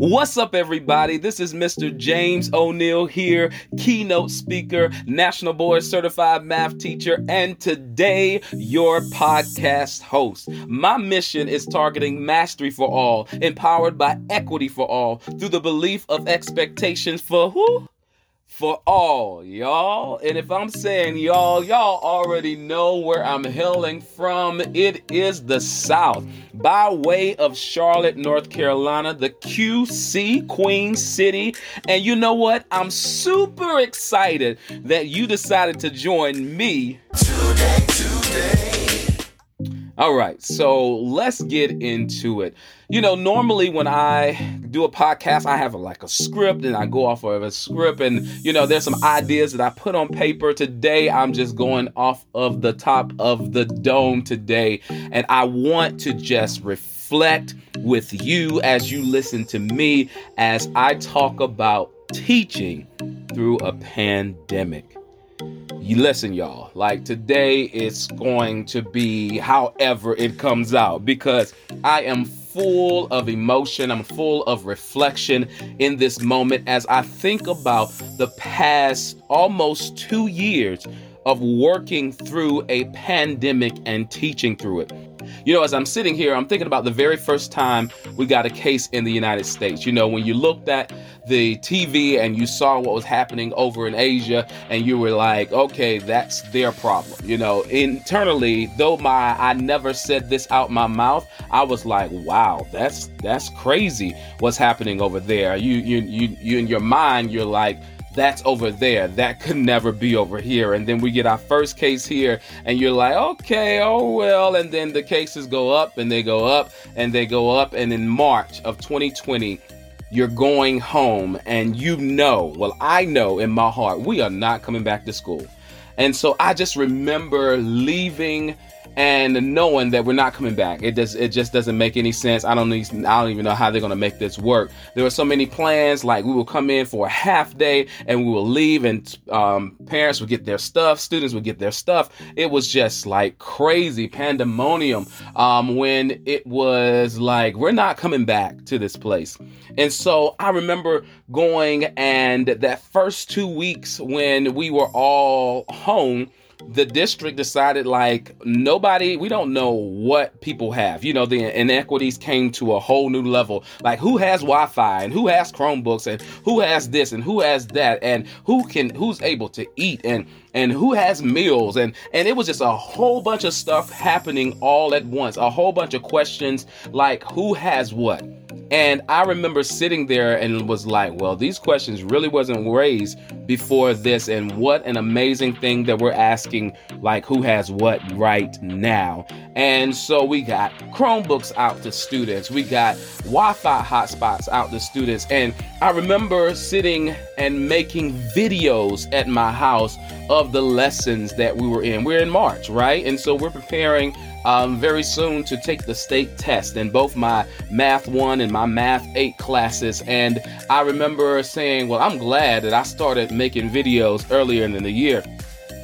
What's up, everybody? This is Mr. James O'Neal here, keynote speaker, National Board certified math teacher, and today, your podcast host. My mission is targeting mastery for all, empowered by equity for all, through the belief of expectations for who? For all, y'all. And if I'm saying y'all, y'all already know where I'm hailing from. It is the South. By way of Charlotte, North Carolina, the QC Queen City. And you know what? I'm super excited that you decided to join me today, today. All right, so let's get into it. You know, normally when I do a podcast, I have a, like a script and I go off of a script, and you know, there's some ideas that I put on paper. Today, I'm just going off of the top of the dome today, and I want to just reflect with you as you listen to me as I talk about teaching through a pandemic you listen, y'all. Like today, it's going to be however it comes out because I am full of emotion. I'm full of reflection in this moment as I think about the past almost two years of working through a pandemic and teaching through it. You know, as I'm sitting here, I'm thinking about the very first time we got a case in the United States. You know, when you looked at the TV and you saw what was happening over in Asia, and you were like, okay, that's their problem. You know, internally, though my I never said this out my mouth, I was like, wow, that's that's crazy what's happening over there. You you you you in your mind, you're like that's over there. That could never be over here. And then we get our first case here, and you're like, okay, oh well. And then the cases go up and they go up and they go up. And in March of 2020, you're going home, and you know, well, I know in my heart, we are not coming back to school. And so I just remember leaving and knowing that we're not coming back. It does it just doesn't make any sense. I don't I don't even know how they're to make this work. There were so many plans like we will come in for a half day and we will leave and um, parents would get their stuff, students would get their stuff. It was just like crazy pandemonium um, when it was like we're not coming back to this place. And so I remember going and that first 2 weeks when we were all home the district decided like nobody we don't know what people have you know the inequities came to a whole new level. Like who has wi-fi and who has chromebooks and who has this and who has that and who can who's able to eat and and who has meals? And and it was just a whole bunch of stuff happening all at once a whole bunch of questions like who has what and I remember sitting there and was like, well, these questions really wasn't raised before this. And what an amazing thing that we're asking, like, who has what right now. And so we got Chromebooks out to students, we got Wi Fi hotspots out to students. And I remember sitting and making videos at my house of the lessons that we were in. We're in March, right? And so we're preparing um, very soon to take the state test in both my Math 1 and my Math 8 classes. And I remember saying, Well, I'm glad that I started making videos earlier in the year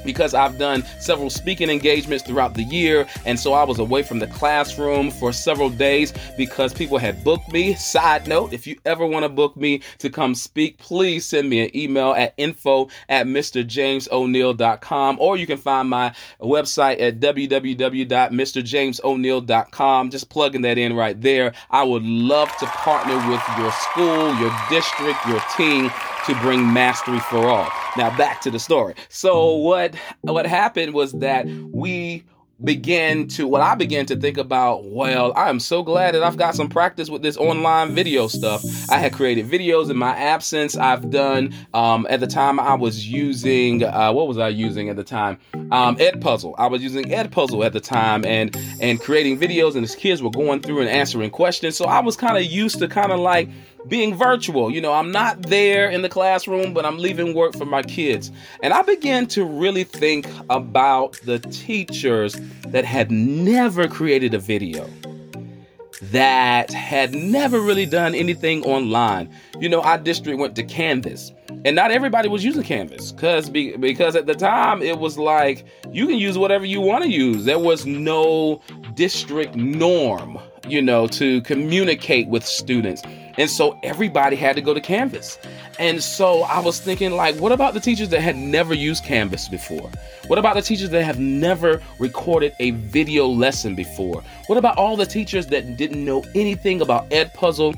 because I've done several speaking engagements throughout the year. And so I was away from the classroom for several days because people had booked me. Side note, if you ever want to book me to come speak, please send me an email at info at mrjamesoneal.com or you can find my website at www.mrjamesoneal.com. Just plugging that in right there. I would love to partner with your school, your district, your team to bring mastery for all. Now back to the story. So what what happened was that we began to what I began to think about, well, I am so glad that I've got some practice with this online video stuff. I had created videos in my absence. I've done um, at the time I was using uh, what was I using at the time? Um, Edpuzzle. I was using Edpuzzle at the time and and creating videos and as kids were going through and answering questions. So I was kind of used to kind of like being virtual. You know, I'm not there in the classroom, but I'm leaving work for my kids. And I began to really think about the teachers that had never created a video that had never really done anything online. You know, our district went to Canvas, and not everybody was using Canvas because be, because at the time it was like you can use whatever you want to use. There was no district norm you know, to communicate with students. And so everybody had to go to Canvas. And so I was thinking, like, what about the teachers that had never used Canvas before? What about the teachers that have never recorded a video lesson before? What about all the teachers that didn't know anything about Edpuzzle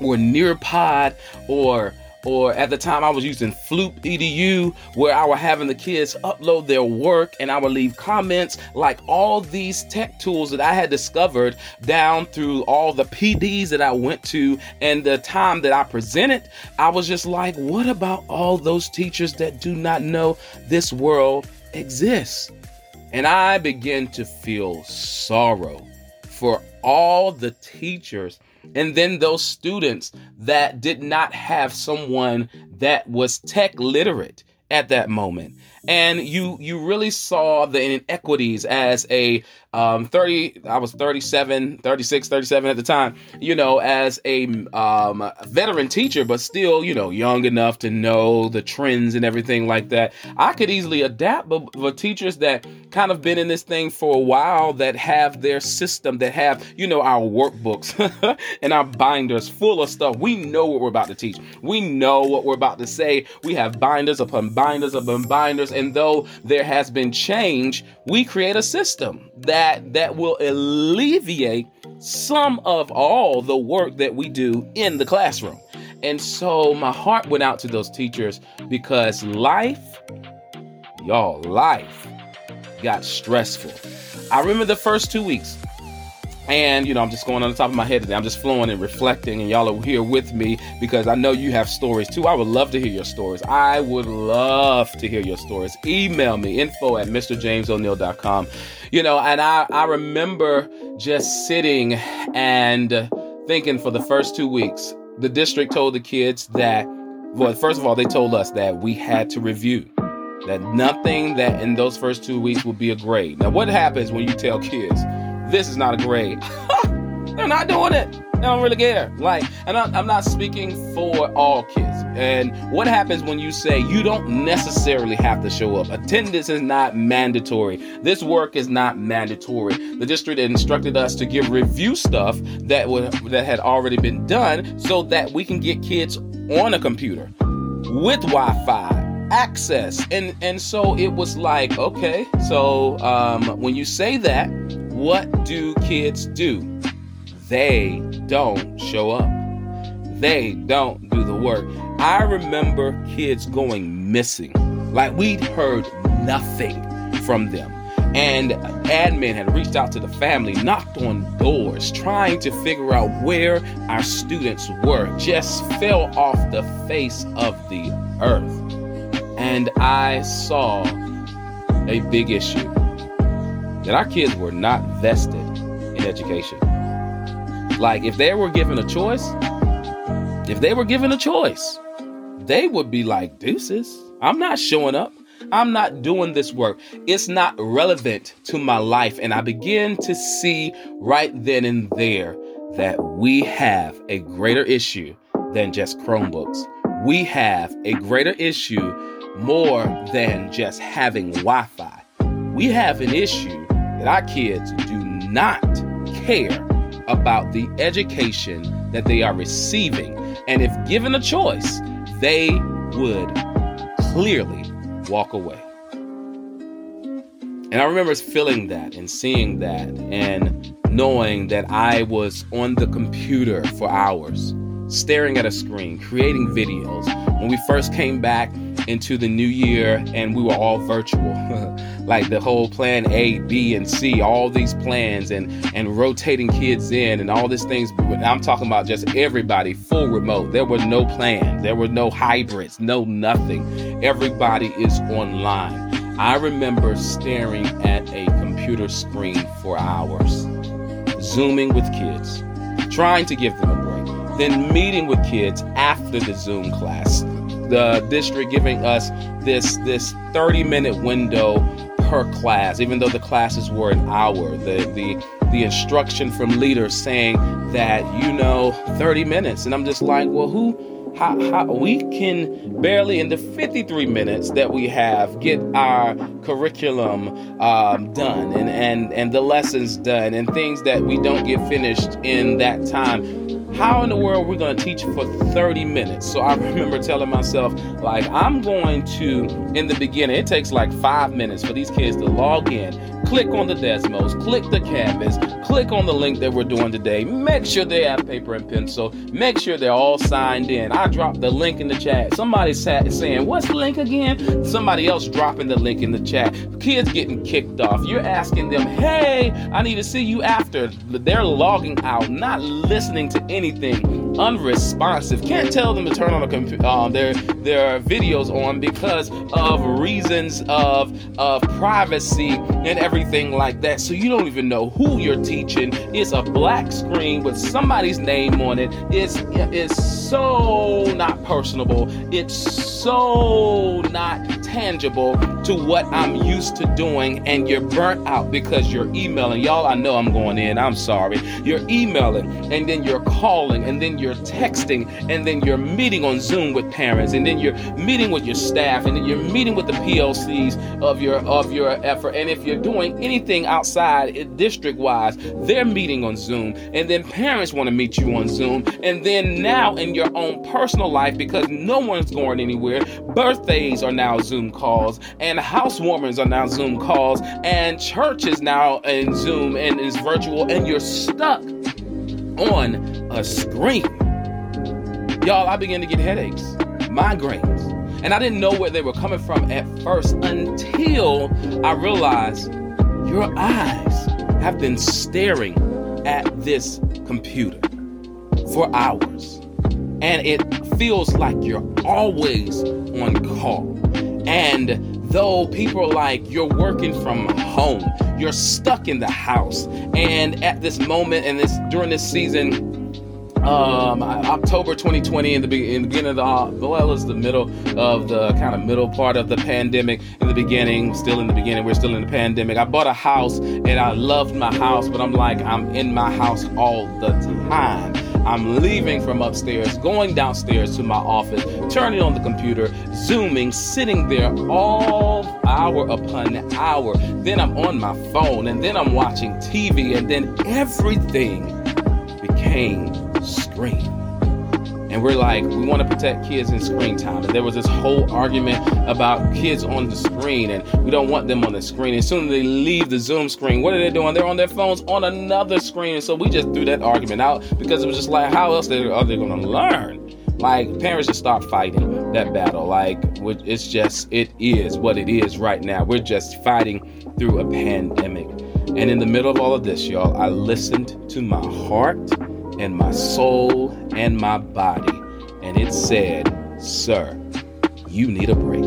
or Nearpod or or at the time I was using Floop EDU, where I was having the kids upload their work and I would leave comments, like all these tech tools that I had discovered down through all the PDs that I went to and the time that I presented. I was just like, what about all those teachers that do not know this world exists? And I began to feel sorrow for all the teachers and then those students that did not have someone that was tech literate at that moment. And you you really saw the inequities as a um, 30 i was 37 36 37 at the time you know as a um, veteran teacher but still you know young enough to know the trends and everything like that. I could easily adapt but for teachers that kind of been in this thing for a while that have their system that have you know our workbooks and our binders full of stuff we know what we're about to teach. We know what we're about to say. We have binders upon binders upon binders and though there has been change we create a system that that will alleviate some of all the work that we do in the classroom. And so my heart went out to those teachers because life, y'all, life got stressful. I remember the first two weeks and, you know, I'm just going on the top of my head today. I'm just flowing and reflecting, and y'all are here with me because I know you have stories too. I would love to hear your stories. I would love to hear your stories. Email me info at mrjamesoneal.com. You know, and I, I remember just sitting and thinking for the first two weeks, the district told the kids that, well, first of all, they told us that we had to review that nothing that in those first two weeks would be a grade. Now, what happens when you tell kids, this is not a grade. They're not doing it. They don't really care. Like, and I'm not speaking for all kids. And what happens when you say you don't necessarily have to show up? Attendance is not mandatory. This work is not mandatory. The district instructed us to give review stuff that would that had already been done so that we can get kids on a computer with Wi-Fi access and and so it was like okay so um, when you say that what do kids do? They don't show up. They don't do the work. I remember kids going missing. Like we'd heard nothing from them. And admin had reached out to the family, knocked on doors, trying to figure out where our students were, just fell off the face of the earth. And I saw a big issue that our kids were not vested in education. Like, if they were given a choice, if they were given a choice, they would be like, deuces, I'm not showing up. I'm not doing this work. It's not relevant to my life. And I begin to see right then and there that we have a greater issue than just Chromebooks. We have a greater issue more than just having Wi Fi. We have an issue that our kids do not care about the education that they are receiving. And if given a choice, they would clearly walk away. And I remember feeling that and seeing that and knowing that I was on the computer for hours, staring at a screen, creating videos. When we first came back into the new year and we were all virtual. like the whole plan A, B, and C, all these plans and and rotating kids in and all these things. But I'm talking about just everybody full remote. There were no plans, there were no hybrids, no nothing. Everybody is online. I remember staring at a computer screen for hours, zooming with kids, trying to give them a break, then meeting with kids after the Zoom class, the district giving us this this 30 minute window per class even though the classes were an hour the the the instruction from leaders saying that, you know, 30 minutes. And I'm just like, well, who how, how we can barely in the 53 minutes that we have get our curriculum um, done and, and and the lessons done and things that we don't get finished in that time how in the world we're going to teach for 30 minutes? So i remember telling myself like i'm going to in the beginning it takes like five minutes for these kids to log in click on the desmos click the canvas click on the link that we're doing today. Make sure they have paper and pencil. Make sure they're all signed in. I dropped the link in the chat. Somebody sat saying what's the link again? Somebody else dropping the link in the chat. Kids getting kicked off. You're asking them hey i need to see you after. They're logging out not listening to anything unresponsive. Can't tell them to turn on a computer, uh, their their videos on because of reasons of of privacy and everything like that. So you don't even know who you're teaching. It's a black screen with somebody's name on it. It's it's so not personable. It's so not tangible to what I'm used to doing, and you're burnt out because you're emailing. Y'all, I know I'm going in. I'm sorry. You're emailing, and then you're calling, and then you're texting, and then you're meeting on Zoom with parents, and then you're meeting with your staff, and then you're meeting with the PLCs of your of your effort. And if you're doing anything outside district wise, they're meeting on Zoom, and then parents want to meet you on Zoom, and then now in your own personal life, because no one's going anywhere, birthdays are now Zoom calls, and housewarmings are now Zoom calls, and church is now in Zoom and is virtual, and you're stuck on a screen. Y'all, I began to get headaches, migraines, and I didn't know where they were coming from at first until I realized your eyes have been staring at this computer for hours. And it feels like you're always on call. And though people are like, you're working from home, you're stuck in the house. And at this moment and this during this season, um, October 2020, in the, in the beginning of the, uh, well, it's the middle of the kind of middle part of the pandemic. In the beginning, still in the beginning, we're still in the pandemic. I bought a house and I loved my house, but I'm like, I'm in my house all the time. I'm leaving from upstairs, going downstairs to my office, turning on the computer, zooming, sitting there all hour upon hour. Then I'm on my phone, and then I'm watching TV, and then everything became screen. And we're like, we want to protect kids in screen time. And there was this whole argument about kids on the screen, and we don't want them on the screen. As soon as they leave the Zoom screen, what are they doing? They're on their phones on another screen. And so we just threw that argument out because it was just like, how else are they going to learn? Like parents just stop fighting that battle. Like it's just it is what it is right now. We're just fighting through a pandemic. And in the middle of all of this, y'all, I listened to my heart and my soul and my body. And it said, Sir, you need a break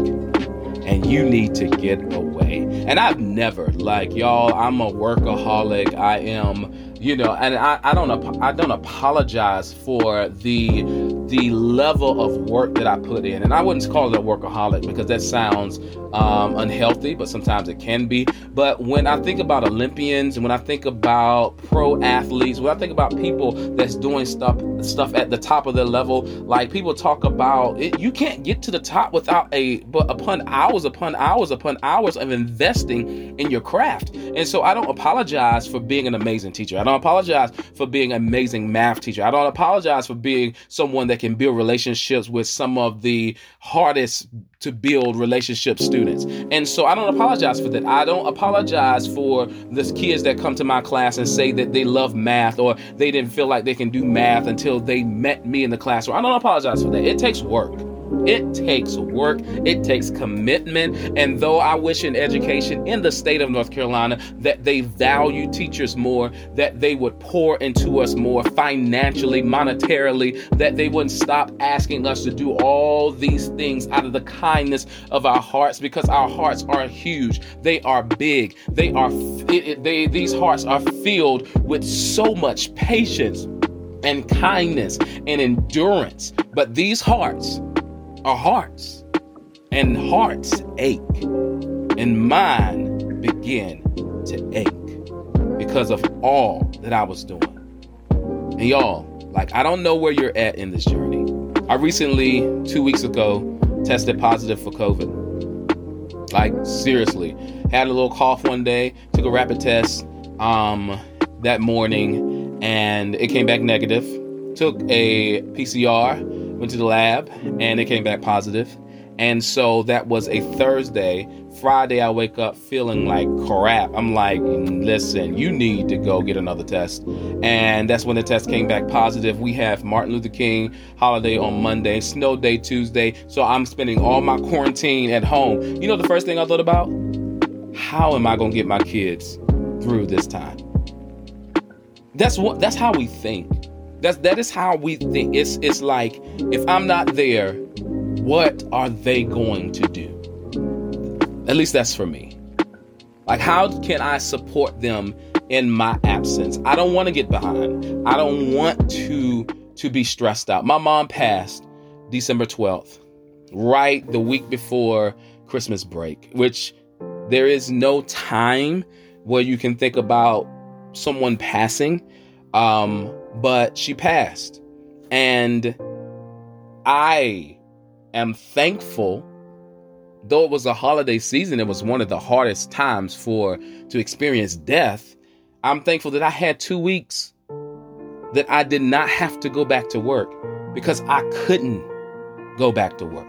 and you need to get away. And I've never, like, y'all, I'm a workaholic. I am you know and I, I don't i don't apologize for the the level of work that i put in. And i wouldn't call it a workaholic because that sounds um, unhealthy but sometimes it can be. But when i think about olympians and when i think about pro athletes when i think about people that's doing stuff stuff at the top of their level like people talk about it you can't get to the top without a but upon hours upon hours upon hours of investing in your craft. And so i don't apologize for being an amazing teacher. I don't apologize for being an amazing math teacher. I don't apologize for being someone that can build relationships with some of the hardest to build relationship students. And so I don't apologize for that. I don't apologize for the kids that come to my class and say that they love math or they didn't feel like they can do math until they met me in the classroom. I don't apologize for that. It takes work. It takes work, it takes commitment. And though I wish in education in the state of North Carolina that they value teachers more, that they would pour into us more financially, monetarily, that they wouldn't stop asking us to do all these things out of the kindness of our hearts because our hearts are huge. They are big. They are it, it, they these hearts are filled with so much patience and kindness and endurance. But these hearts are hearts, and hearts ache, and mine begin to ache because of all that I was doing. And y'all, like, I don't know where you're at in this journey. I recently, two weeks ago, tested positive for COVID. Like, seriously. Had a little cough one day, took a rapid test um, that morning, and it came back negative. Took a PCR, went to the lab, and it came back positive. And so that was a Thursday. Friday, I wake up feeling like crap. I'm like, listen, you need to go get another test. And that's when the test came back positive. We have Martin Luther King holiday on Monday, snow day Tuesday. So I'm spending all my quarantine at home. You know, the first thing I thought about? How am I going to get my kids through this time? That's what that's how we think. That's that is how we think. It's it's like if I'm not there, what are they going to do? At least that's for me. Like, how can I support them in my absence? I don't want to get behind. I don't want to to be stressed out. My mom passed December 12th, right the week before Christmas break, which there is no time where you can think about someone passing. Um, but she passed. And I am thankful though it was a holiday season it was one of the hardest times for to experience death i'm thankful that i had two weeks that i did not have to go back to work because i couldn't go back to work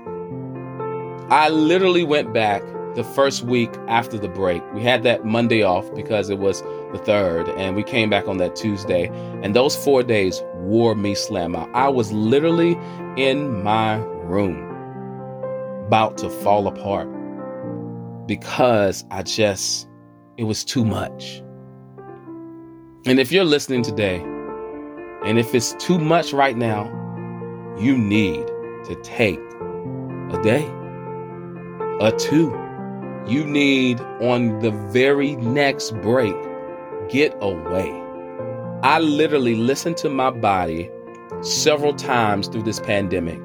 i literally went back the first week after the break we had that monday off because it was the third and we came back on that tuesday and those four days wore me slam out i was literally in my room about to fall apart because I just, it was too much. And if you're listening today, and if it's too much right now, you need to take a day, a two. You need on the very next break, get away. I literally listened to my body several times through this pandemic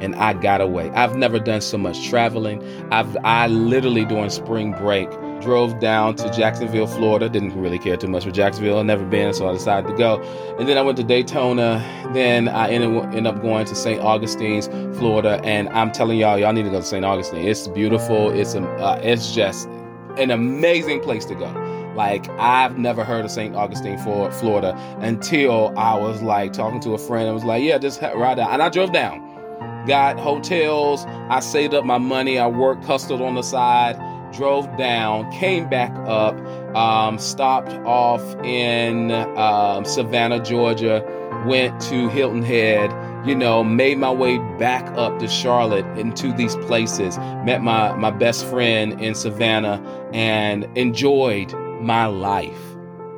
and I got away. I've never done so much traveling. I've I literally during spring break drove down to Jacksonville, Florida. Didn't really care too much for Jacksonville. I've never been, so I decided to go. And then I went to Daytona. Then I ended, ended up going to St. Augustine's, Florida. And I'm telling y'all, y'all need to go to St. Augustine. It's beautiful. It's a, uh, it's just an amazing place to go. Like I've never heard of St. Augustine for Florida until I was like talking to a friend and was like, yeah, just ride down. And I drove down got hotels. I saved up my money. I worked custard on the side, drove down, came back up, um, stopped off in um, Savannah, Georgia, went to Hilton Head, you know, made my way back up to Charlotte into these places, met my, my best friend in Savannah, and enjoyed my life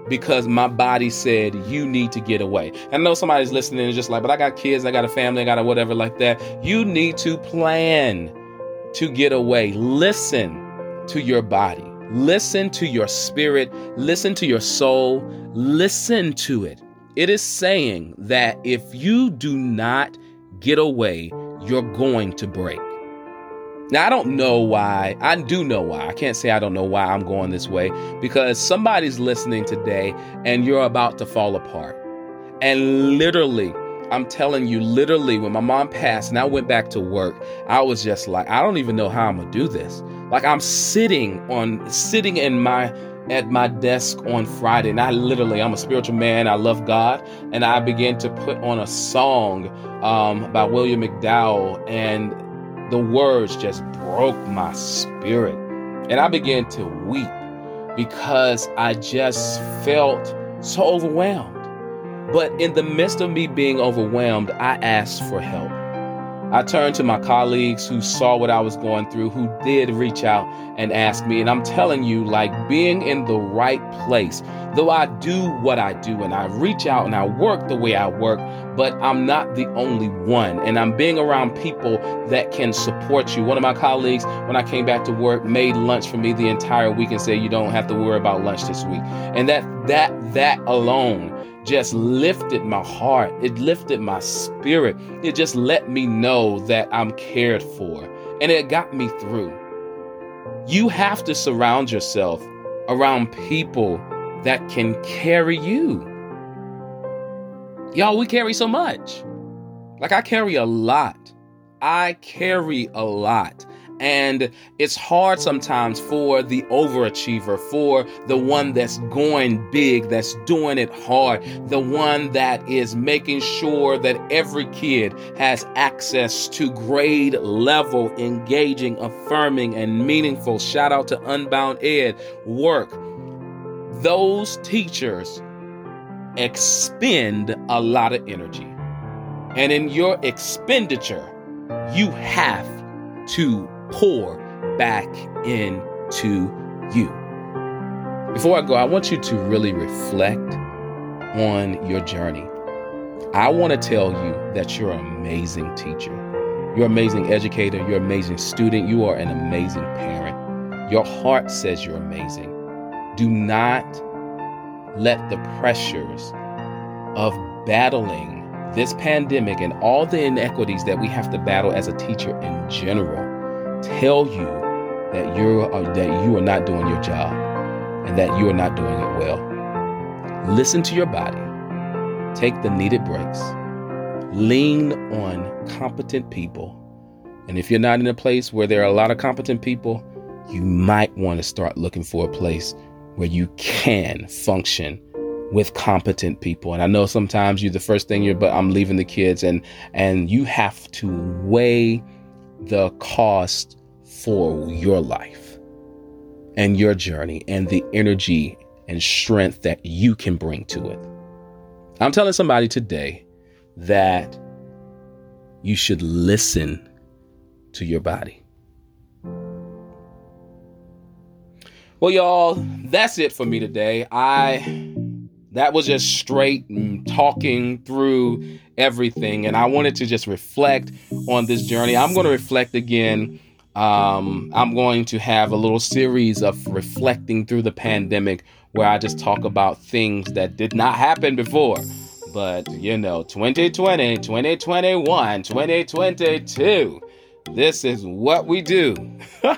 because my body said you need to get away. And I know somebody's listening and just like, but I got kids, I got a family, I got a whatever like that. You need to plan to get away. Listen to your body. Listen to your spirit. Listen to your soul. Listen to it. It is saying that if you do not get away, you're going to break. Now, I don't know why. I do know why. I can't say I don't know why I'm going this way because somebody's listening today and you're about to fall apart. And literally, I'm telling you, literally, when my mom passed and I went back to work, I was just like, I don't even know how I'm gonna do this. Like I'm sitting on sitting in my at my desk on Friday, and I literally, I'm a spiritual man. I love God, and I began to put on a song um, by William McDowell, and the words just broke my spirit. And I began to weep because I just felt so overwhelmed. But in the midst of me being overwhelmed, I asked for help. I turned to my colleagues who saw what I was going through, who did reach out and ask me. And I'm telling you, like being in the right place, though I do what I do and I reach out and I work the way I work, but I'm not the only one. And I'm being around people that can support you. One of my colleagues, when I came back to work, made lunch for me the entire week and said, You don't have to worry about lunch this week. And that, that, that alone just lifted my heart. It lifted my spirit. It just let me know that I'm cared for. And it got me through. You have to surround yourself around people that can carry you. Y'all, we carry so much. Like, I carry a lot. I carry a lot. And it's hard sometimes for the overachiever, for the one that's going big, that's doing it hard, the one that is making sure that every kid has access to grade level, engaging, affirming, and meaningful. Shout out to Unbound Ed work. Those teachers expend a lot of energy. And in your expenditure, you have to pour back into you. Before I go, I want you to really reflect on your journey. I want to tell you that you're an amazing teacher. You're an amazing educator. You're an amazing student. You are an amazing parent. Your heart says you're amazing. Do not let the pressures of battling this pandemic and all the inequities that we have to battle as a teacher in general tell you that you're uh, that you are not doing your job and that you are not doing it well. Listen to your body. Take the needed breaks. Lean on competent people. And if you're not in a place where there are a lot of competent people, you might want to start looking for a place where you can function with competent people. And I know sometimes you're the first thing you're, but I'm leaving the kids and and you have to weigh the cost for your life and your journey and the energy and strength that you can bring to it. I'm telling somebody today that you should listen to your body. Well, y'all, that's it for me today. I that was just straight talking through everything and I wanted to just reflect on this journey. I'm going to reflect again um, I'm going to have a little series of reflecting through the pandemic where I just talk about things that did not happen before. But, you know, 2020, 2021, 2022, this is what we do.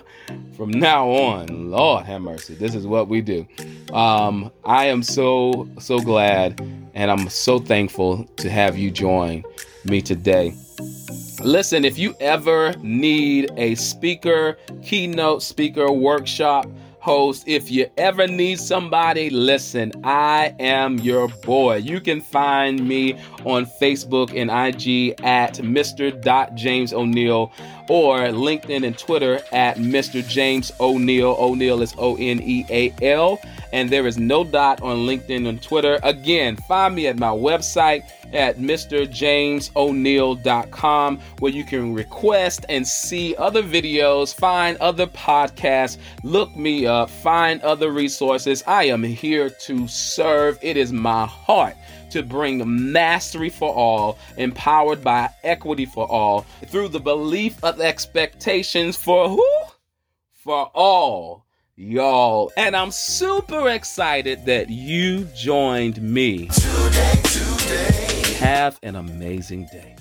From now on, Lord have mercy, this is what we do. Um, I am so, so glad and I'm so thankful to have you join me today. Listen, if you ever need a speaker, keynote speaker, workshop host, if you ever need somebody, listen, I am your boy. You can find me on Facebook and IG at Mr. James O'Neal or LinkedIn and Twitter at Mr. James O'Neal. O'Neal is O N E A L. And there is no dot on LinkedIn and Twitter. Again, find me at my website at mrjamesoneal.com where you can request and see other videos, find other podcasts, look me up, find other resources. I am here to serve. It is my heart to bring mastery for all, empowered by equity for all, through the belief of expectations for who? For all y'all. And I'm super excited that you joined me. Today, today. Have an amazing day.